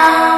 Ah.